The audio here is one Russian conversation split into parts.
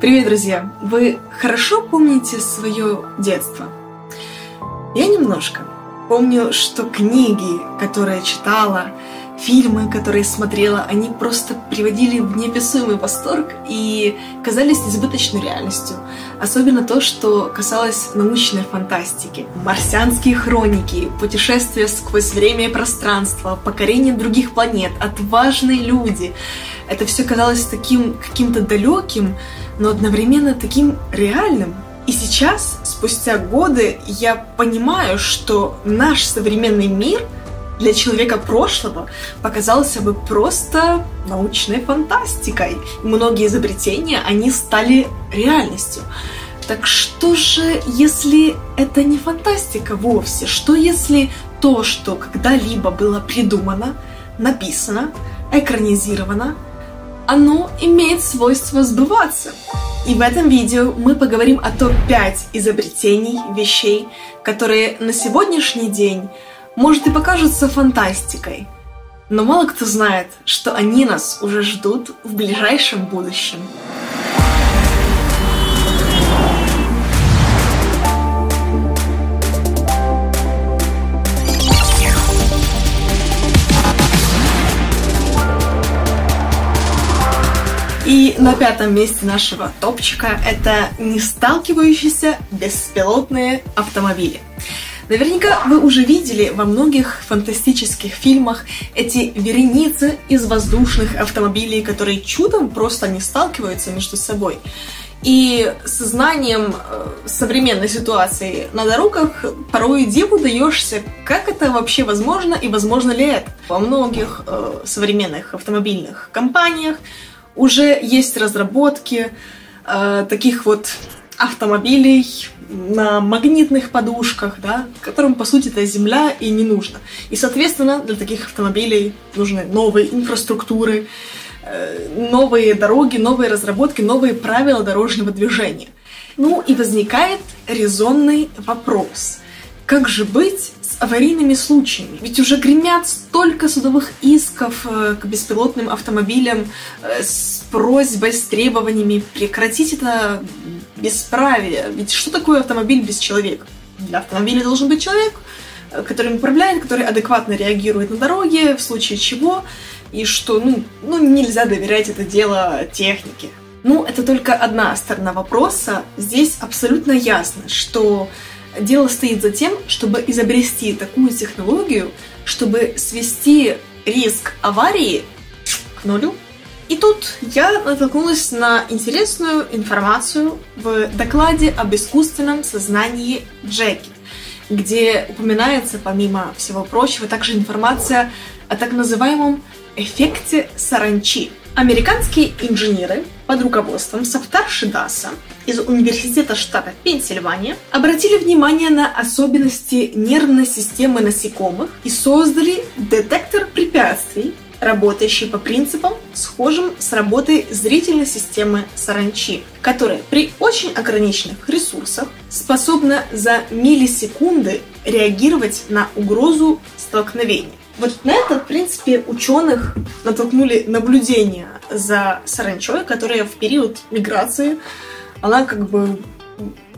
Привет, друзья! Вы хорошо помните свое детство? Я немножко. Помню, что книги, которые читала, фильмы, которые смотрела, они просто приводили в неописуемый восторг и казались избыточной реальностью. Особенно то, что касалось научной фантастики. Марсианские хроники, путешествия сквозь время и пространство, покорение других планет, отважные люди. Это все казалось таким каким-то далеким, но одновременно таким реальным. И сейчас, спустя годы, я понимаю, что наш современный мир для человека прошлого показался бы просто научной фантастикой. Многие изобретения, они стали реальностью. Так что же, если это не фантастика вовсе? Что если то, что когда-либо было придумано, написано, экранизировано, оно имеет свойство сбываться. И в этом видео мы поговорим о топ-5 изобретений, вещей, которые на сегодняшний день, может и покажутся фантастикой, но мало кто знает, что они нас уже ждут в ближайшем будущем. И на пятом месте нашего топчика это не сталкивающиеся беспилотные автомобили. Наверняка вы уже видели во многих фантастических фильмах эти вереницы из воздушных автомобилей, которые чудом просто не сталкиваются между собой. И со знанием э, современной ситуации на дорогах порой диву даешься, как это вообще возможно и возможно ли это. Во многих э, современных автомобильных компаниях уже есть разработки э, таких вот автомобилей на магнитных подушках, да, которым, по сути, эта земля и не нужна. И, соответственно, для таких автомобилей нужны новые инфраструктуры, э, новые дороги, новые разработки, новые правила дорожного движения. Ну и возникает резонный вопрос. Как же быть аварийными случаями. Ведь уже гремят столько судовых исков э, к беспилотным автомобилям э, с просьбой, с требованиями прекратить это бесправие. Ведь что такое автомобиль без человека? Для автомобиля должен быть человек, э, который управляет, который адекватно реагирует на дороге, в случае чего, и что, ну, ну нельзя доверять это дело технике. Ну, это только одна сторона вопроса. Здесь абсолютно ясно, что Дело стоит за тем, чтобы изобрести такую технологию, чтобы свести риск аварии к нулю. И тут я натолкнулась на интересную информацию в докладе об искусственном сознании Джеки, где упоминается, помимо всего прочего, также информация о так называемом эффекте саранчи – Американские инженеры под руководством Сафтар Шидаса из Университета штата Пенсильвания обратили внимание на особенности нервной системы насекомых и создали детектор препятствий, работающий по принципам, схожим с работой зрительной системы саранчи, которая при очень ограниченных ресурсах способна за миллисекунды реагировать на угрозу столкновения. Вот на это, в принципе, ученых натолкнули наблюдения за саранчой, которая в период миграции, она как бы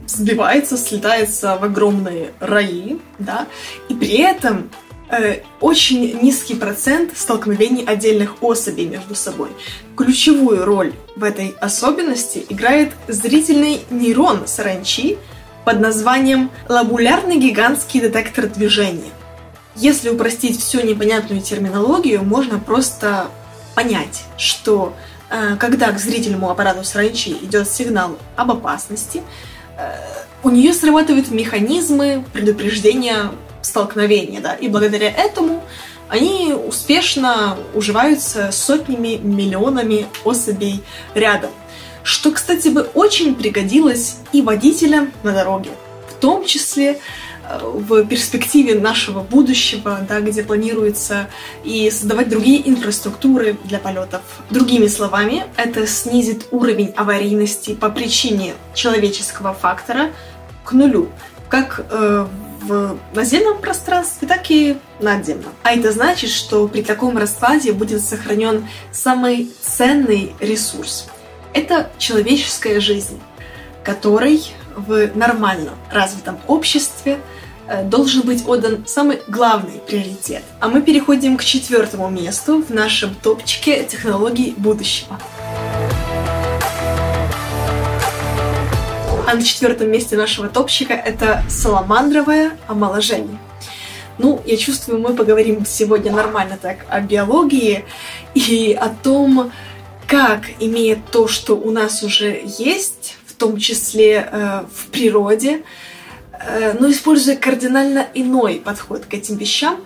сбивается, слетается в огромные раи, да, и при этом э, очень низкий процент столкновений отдельных особей между собой. Ключевую роль в этой особенности играет зрительный нейрон саранчи под названием лабулярный гигантский детектор движения. Если упростить всю непонятную терминологию, можно просто понять, что э, когда к зрительному аппарату саранчи идет сигнал об опасности, э, у нее срабатывают механизмы предупреждения столкновения, да, и благодаря этому они успешно уживаются сотнями, миллионами особей рядом. Что, кстати, бы очень пригодилось и водителям на дороге, в том числе в перспективе нашего будущего, да, где планируется и создавать другие инфраструктуры для полетов. Другими словами, это снизит уровень аварийности по причине человеческого фактора к нулю, как э, в наземном пространстве, так и надземном. А это значит, что при таком раскладе будет сохранен самый ценный ресурс это человеческая жизнь, которой в нормальном развитом обществе э, должен быть отдан самый главный приоритет. А мы переходим к четвертому месту в нашем топчике технологий будущего. А на четвертом месте нашего топчика это саламандровое омоложение. Ну, я чувствую, мы поговорим сегодня нормально так о биологии и о том, как, имея то, что у нас уже есть, том числе э, в природе, э, но используя кардинально иной подход к этим вещам,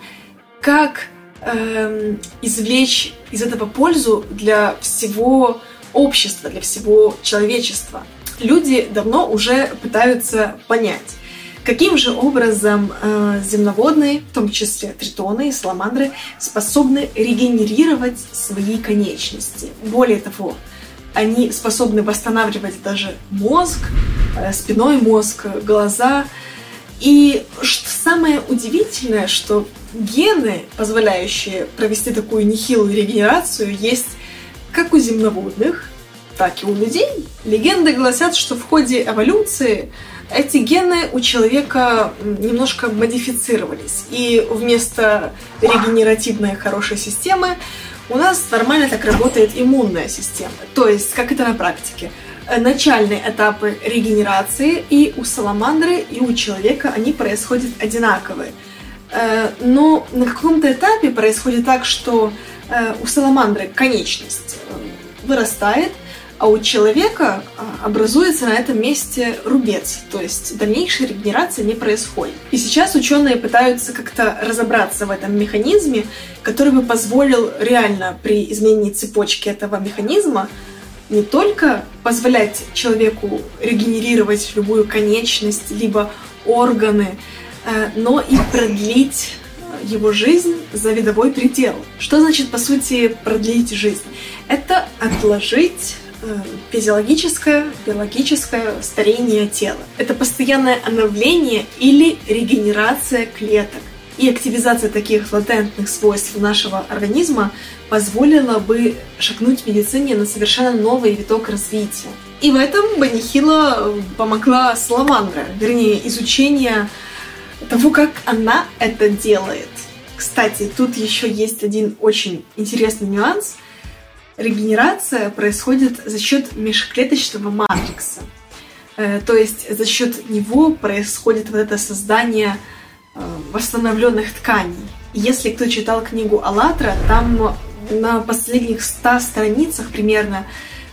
как э, извлечь из этого пользу для всего общества, для всего человечества. Люди давно уже пытаются понять, Каким же образом э, земноводные, в том числе тритоны и саламандры, способны регенерировать свои конечности? Более того, они способны восстанавливать даже мозг, э, спиной мозг, глаза. И самое удивительное, что гены, позволяющие провести такую нехилую регенерацию, есть как у земноводных, так и у людей. Легенды гласят, что в ходе эволюции эти гены у человека немножко модифицировались. И вместо регенеративной хорошей системы у нас нормально так работает иммунная система. То есть, как это на практике? Начальные этапы регенерации и у саламандры, и у человека они происходят одинаковые. Э, но на каком-то этапе происходит так, что э, у саламандры конечность э, вырастает – а у человека а, образуется на этом месте рубец, то есть дальнейшая регенерация не происходит. И сейчас ученые пытаются как-то разобраться в этом механизме, который бы позволил реально при изменении цепочки этого механизма не только позволять человеку регенерировать любую конечность, либо органы, э, но и продлить его жизнь за видовой предел. Что значит, по сути, продлить жизнь? Это отложить Э, физиологическое, биологическое старение тела. Это постоянное обновление или регенерация клеток. И активизация таких латентных свойств нашего организма позволила бы шагнуть в медицине на совершенно новый виток развития. И в этом Банихила помогла Саламандра, вернее, изучение того, как она это делает. Кстати, тут еще есть один очень интересный нюанс – регенерация происходит за счет межклеточного матрикса. Э, то есть за счет него происходит вот это создание э, восстановленных тканей. если кто читал книгу «АЛЛАТРА», там на последних 100 страницах примерно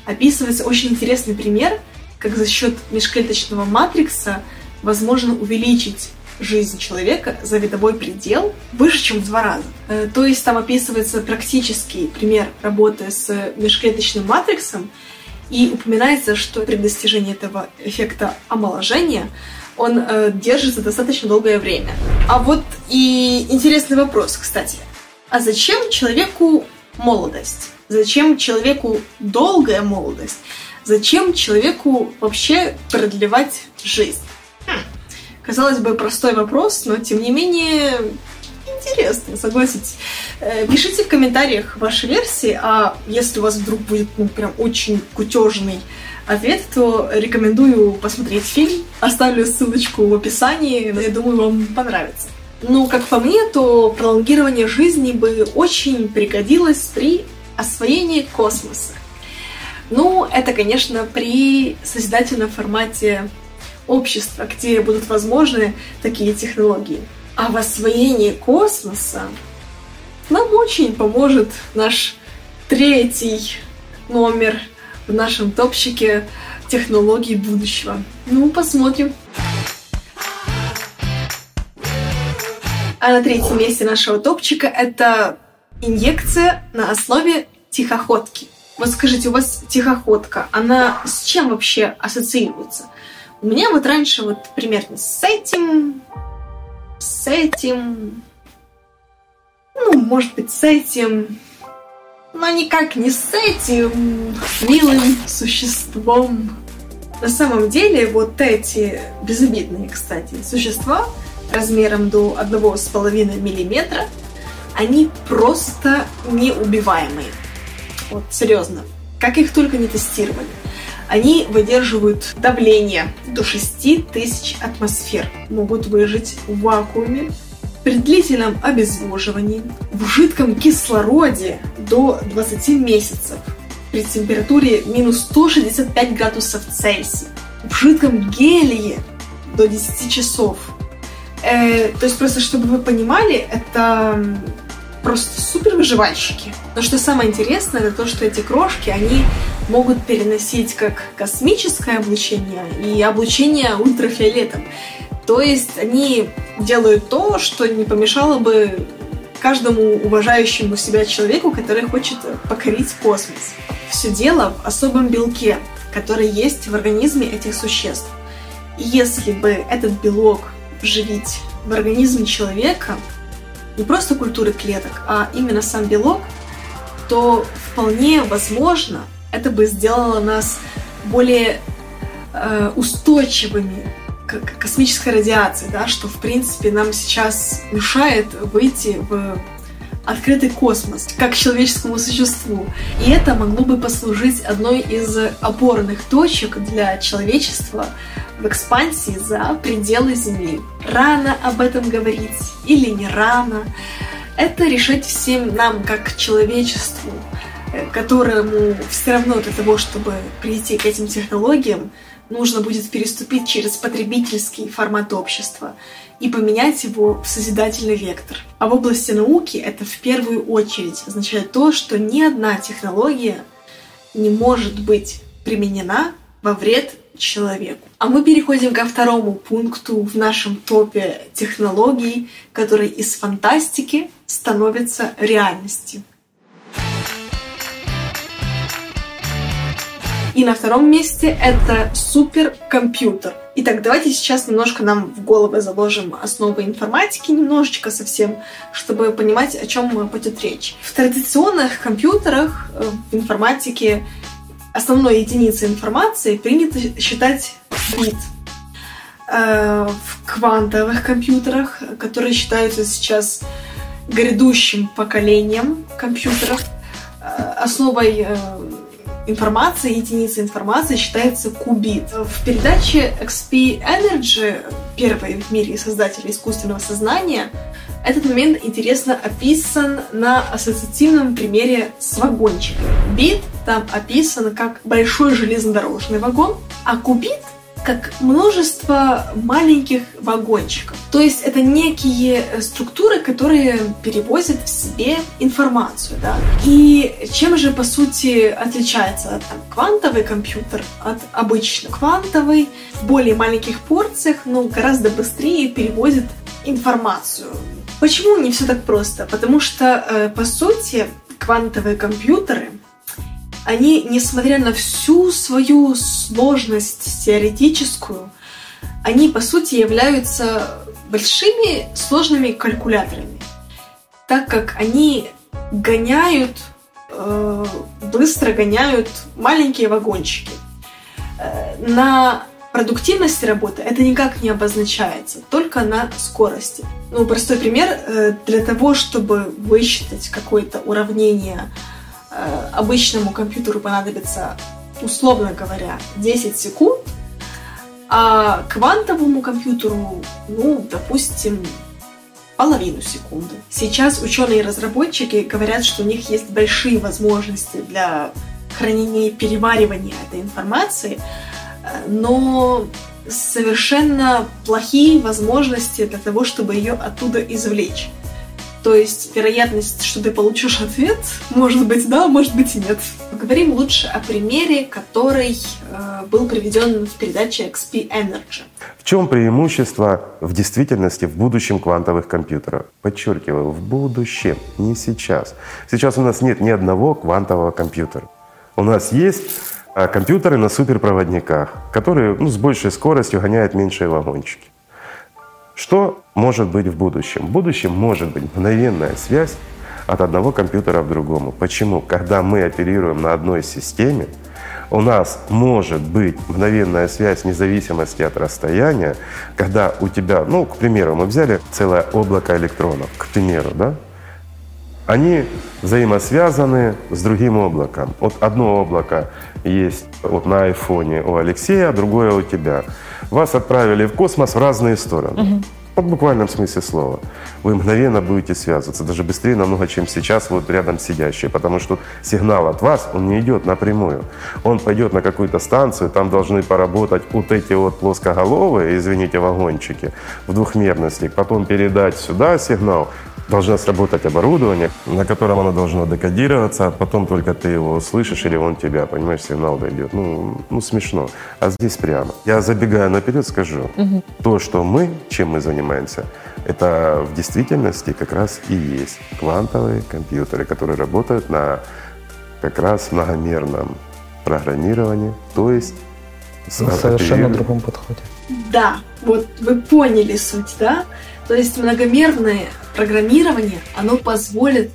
описывается очень интересный пример, как за счет межклеточного матрикса возможно увеличить жизнь человека за видовой предел выше, чем в два раза. Э, то есть там описывается практический пример работы с межклеточным матриксом, и упоминается, что при достижении этого эффекта омоложения он э, держится достаточно долгое время. А вот и интересный вопрос, кстати. А зачем человеку молодость? Зачем человеку долгая молодость? Зачем человеку вообще продлевать жизнь? Хм. Казалось бы, простой вопрос, но тем не менее интересный, согласитесь. Э, пишите в комментариях ваши версии, а если у вас вдруг будет ну, прям очень кутежный ответ, то рекомендую посмотреть фильм. Оставлю ссылочку в описании, я думаю, вам понравится. Ну, как по мне, то пролонгирование жизни бы очень пригодилось при освоении космоса. Ну, это, конечно, при созидательном формате общества, где будут возможны такие технологии. А в освоении космоса нам очень поможет наш третий номер в нашем топчике технологий будущего. Ну, посмотрим. А на третьем месте нашего топчика это инъекция на основе тихоходки. Вот скажите, у вас тихоходка, она с чем вообще ассоциируется? У меня вот раньше вот примерно с этим, с этим, ну, может быть, с этим, но никак не с этим милым существом. На самом деле, вот эти безобидные, кстати, существа размером до 1,5 миллиметра, они просто неубиваемые. Вот, серьезно. Как их только не тестировали. Они выдерживают давление до 6000 атмосфер, могут выжить в вакууме, при длительном обезвоживании, в жидком кислороде до 20 месяцев, при температуре минус 165 градусов Цельсия, в жидком гелии до 10 часов. Э, то есть просто, чтобы вы понимали, это просто супер выживальщики. Но что самое интересное, это то, что эти крошки, они могут переносить как космическое облучение и облучение ультрафиолетом. То есть они делают то, что не помешало бы каждому уважающему себя человеку, который хочет покорить космос. Все дело в особом белке, который есть в организме этих существ. И если бы этот белок вживить в организм человека, не просто культуры клеток, а именно сам белок, то вполне возможно это бы сделало нас более э, устойчивыми к космической радиации, да, что в принципе нам сейчас мешает выйти в открытый космос, как человеческому существу. И это могло бы послужить одной из опорных точек для человечества в экспансии за пределы Земли. Рано об этом говорить или не рано, это решать всем нам, как человечеству, которому все равно для того, чтобы прийти к этим технологиям, нужно будет переступить через потребительский формат общества и поменять его в созидательный вектор. А в области науки это в первую очередь означает то, что ни одна технология не может быть применена во вред человеку. А мы переходим ко второму пункту в нашем топе технологий, который из фантастики становится реальностью. И на втором месте это суперкомпьютер. Итак, давайте сейчас немножко нам в головы заложим основы информатики, немножечко совсем, чтобы понимать, о чем пойдет речь. В традиционных компьютерах, э, в информатике, основной единицей информации принято считать бит. Э, в квантовых компьютерах, которые считаются сейчас грядущим поколением компьютеров, э, основой информации, единица информации считается кубит. В передаче XP Energy, первой в мире создателя искусственного сознания, этот момент интересно описан на ассоциативном примере с вагончиком. Бит там описан как большой железнодорожный вагон, а кубит как множество маленьких вагончиков. То есть это некие структуры, которые перевозят в себе информацию. Да? И чем же, по сути, отличается там, квантовый компьютер от обычного? Квантовый в более маленьких порциях, но гораздо быстрее перевозит информацию. Почему не все так просто? Потому что, э, по сути, квантовые компьютеры они, несмотря на всю свою сложность теоретическую, они, по сути, являются большими сложными калькуляторами, так как они гоняют, э, быстро гоняют маленькие вагончики. Э, на продуктивности работы это никак не обозначается, только на скорости. Ну, простой пример. Э, для того, чтобы высчитать какое-то уравнение Э, обычному компьютеру понадобится, условно говоря, 10 секунд, а квантовому компьютеру, ну, допустим, половину секунды. Сейчас ученые и разработчики говорят, что у них есть большие возможности для хранения и переваривания этой информации, э, но совершенно плохие возможности для того, чтобы ее оттуда извлечь. То есть вероятность, что ты получишь ответ, может быть да, может быть и нет. Поговорим лучше о примере, который э, был приведен в передаче XP Energy. В чем преимущество в действительности в будущем квантовых компьютеров? Подчеркиваю, в будущем, не сейчас. Сейчас у нас нет ни одного квантового компьютера. У нас есть э, компьютеры на суперпроводниках, которые ну, с большей скоростью гоняют меньшие вагончики. Что может быть в будущем? В будущем может быть мгновенная связь от одного компьютера к другому. Почему? Когда мы оперируем на одной системе, у нас может быть мгновенная связь вне зависимости от расстояния, когда у тебя, ну, к примеру, мы взяли целое облако электронов, к примеру, да, они взаимосвязаны с другим облаком. Вот одно облако есть вот на айфоне у Алексея, а другое у тебя. Вас отправили в космос в разные стороны. Угу. В буквальном смысле слова. Вы мгновенно будете связываться, даже быстрее намного, чем сейчас вот рядом сидящие, потому что сигнал от вас, он не идет напрямую. Он пойдет на какую-то станцию, там должны поработать вот эти вот плоскоголовые, извините, вагончики в двухмерности, потом передать сюда сигнал, должно сработать оборудование, на котором оно должно декодироваться, а потом только ты его услышишь или он тебя, понимаешь, сигнал дойдет. Ну, ну смешно. А здесь прямо. Я забегая наперед скажу, угу. то, что мы, чем мы занимаемся, это в действительности как раз и есть квантовые компьютеры, которые работают на как раз многомерном программировании, то есть на совершенно другом подходе. Да, вот вы поняли суть, да? То есть многомерное программирование, оно позволит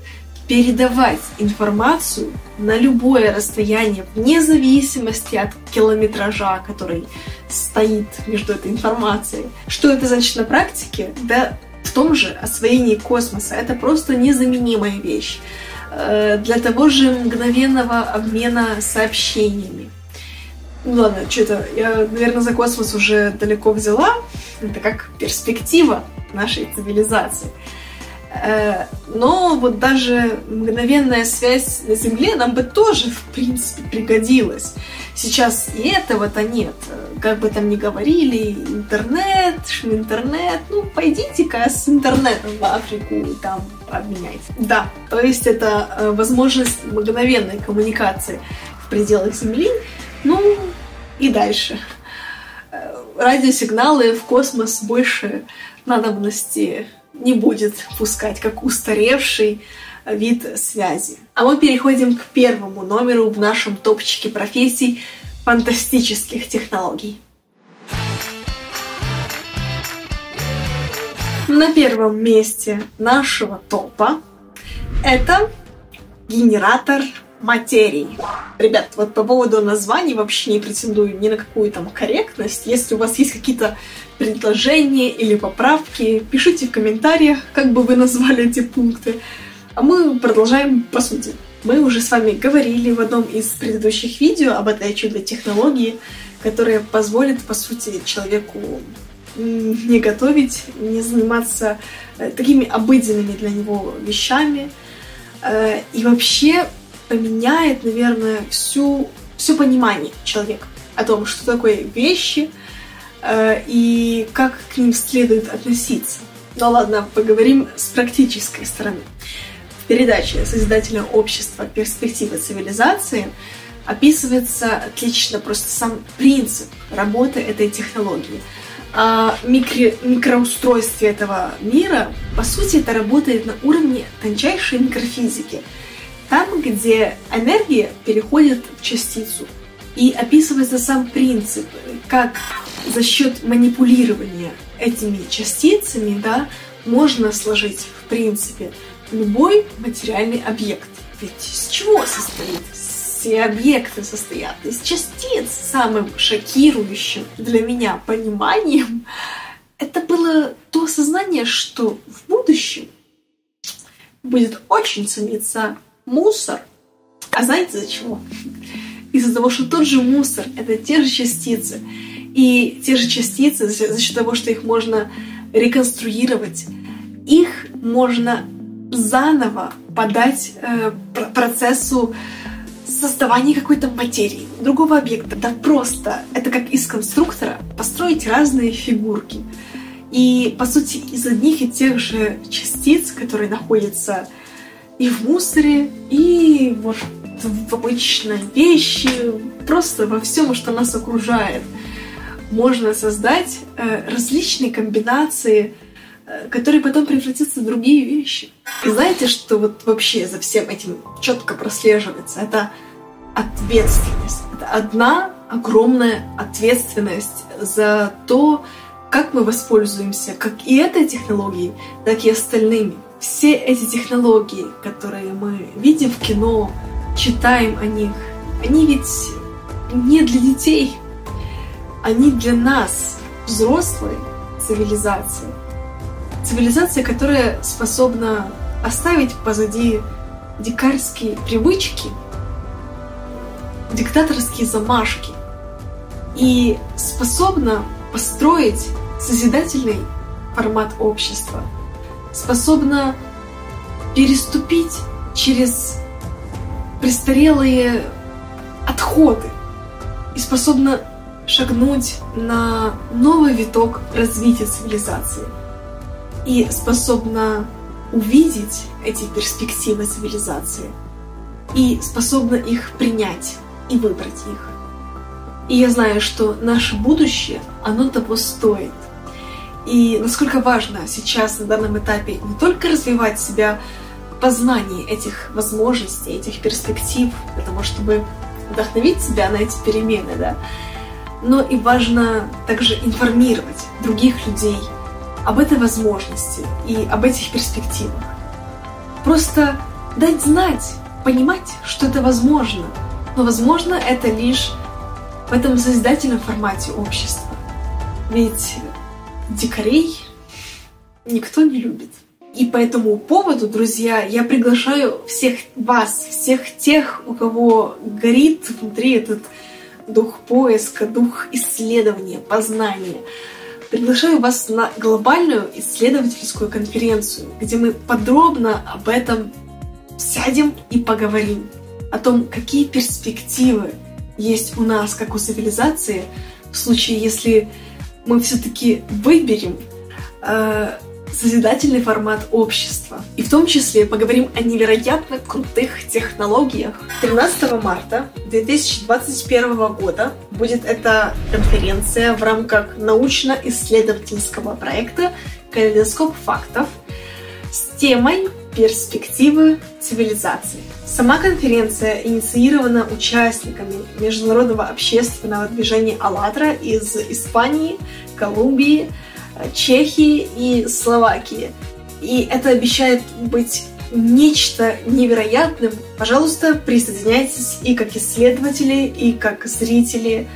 передавать информацию на любое расстояние, вне зависимости от километража, который стоит между этой информацией. Что это значит на практике? Да в том же освоении космоса. Это просто незаменимая вещь э, для того же мгновенного обмена сообщениями. Ну ладно, что-то я, наверное, за космос уже далеко взяла. Это как перспектива нашей цивилизации. Э, но вот даже мгновенная связь на Земле нам бы тоже, в принципе, пригодилась. Сейчас и этого-то нет. Как бы там ни говорили, интернет, интернет, ну, пойдите-ка с интернетом в Африку и там обменяйте. Да, то есть это э, возможность мгновенной коммуникации в пределах Земли, ну, и дальше. Э, радиосигналы в космос больше надобности не будет пускать, как устаревший вид связи. А мы переходим к первому номеру в нашем топчике профессий фантастических технологий. На первом месте нашего топа это генератор материи. Ребят, вот по поводу названий вообще не претендую ни на какую там корректность. Если у вас есть какие-то предложения или поправки, пишите в комментариях, как бы вы назвали эти пункты. А мы продолжаем по сути. Мы уже с вами говорили в одном из предыдущих видео об этой чудо-технологии, которая позволит, по сути, человеку не готовить, не заниматься э, такими обыденными для него вещами. Э, и вообще поменяет, наверное, всю, все понимание человека о том, что такое вещи э, и как к ним следует относиться. Ну ладно, поговорим с практической стороны. В передаче Созидателя общества «Перспективы цивилизации» описывается отлично просто сам принцип работы этой технологии. О микро, микроустройстве этого мира, по сути, это работает на уровне тончайшей микрофизики – где энергия переходит в частицу. И описывается сам принцип, как за счет манипулирования этими частицами да, можно сложить, в принципе, любой материальный объект. Ведь из чего состоит? Все объекты состоят из частиц. Самым шокирующим для меня пониманием это было то сознание, что в будущем будет очень цениться мусор. А знаете за чего? Из-за того, что тот же мусор — это те же частицы. И те же частицы, за счет того, что их можно реконструировать, их можно заново подать э, процессу создавания какой-то материи, другого объекта. Да просто это как из конструктора построить разные фигурки. И, по сути, из одних и тех же частиц, которые находятся и в мусоре, и вот в обычной вещи, просто во всем, что нас окружает. Можно создать э, различные комбинации, э, которые потом превратятся в другие вещи. И знаете, что вот вообще за всем этим четко прослеживается? Это ответственность. Это одна огромная ответственность за то, как мы воспользуемся как и этой технологией, так и остальными все эти технологии, которые мы видим в кино, читаем о них, они ведь не для детей, они для нас, взрослой цивилизации. Цивилизация, которая способна оставить позади дикарские привычки диктаторские замашки и способна построить созидательный формат общества, способна переступить через престарелые отходы и способна шагнуть на новый виток развития цивилизации и способна увидеть эти перспективы цивилизации и способна их принять и выбрать их. И я знаю, что наше будущее, оно того стоит. И насколько важно сейчас на данном этапе не только развивать себя в познании этих возможностей, этих перспектив, для того, чтобы вдохновить себя на эти перемены, да, но и важно также информировать других людей об этой возможности и об этих перспективах. Просто дать знать, понимать, что это возможно, но возможно это лишь в этом созидательном формате общества. Ведь дикарей никто не любит. И по этому поводу, друзья, я приглашаю всех вас, всех тех, у кого горит внутри этот дух поиска, дух исследования, познания. Приглашаю вас на глобальную исследовательскую конференцию, где мы подробно об этом сядем и поговорим. О том, какие перспективы есть у нас, как у цивилизации, в случае, если мы все-таки выберем э, созидательный формат общества. И в том числе поговорим о невероятно крутых технологиях. 13 марта 2021 года будет эта конференция в рамках научно-исследовательского проекта «Калейдоскоп фактов» с темой «Перспективы цивилизации». Сама конференция инициирована участниками международного общественного движения «АЛЛАТРА» из Испании, Колумбии, Чехии и Словакии. И это обещает быть нечто невероятным. Пожалуйста, присоединяйтесь и как исследователи, и как зрители.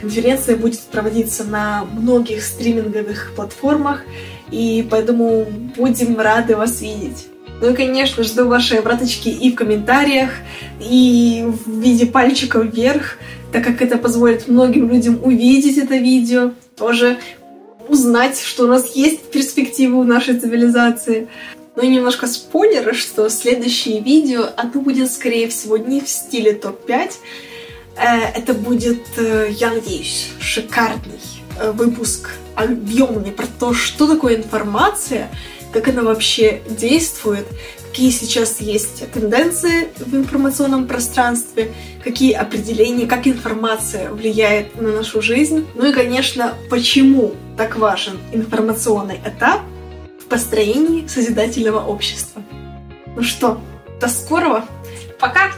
Конференция будет проводиться на многих стриминговых платформах, и поэтому будем рады вас видеть. Ну и, конечно, жду ваши обраточки и в комментариях, и в виде пальчиков вверх, так как это позволит многим людям увидеть это видео. Тоже узнать, что у нас есть перспективы в нашей цивилизации. Ну и немножко спойлеры, что следующее видео, оно будет, скорее всего, не в стиле топ-5. Э, это будет, э, я надеюсь, шикарный э, выпуск, объемный про то, что такое информация, как она вообще действует, какие сейчас есть тенденции в информационном пространстве, какие определения, как информация влияет на нашу жизнь. Ну и, конечно, почему так важен информационный этап в построении созидательного общества. Ну что, до скорого. Пока!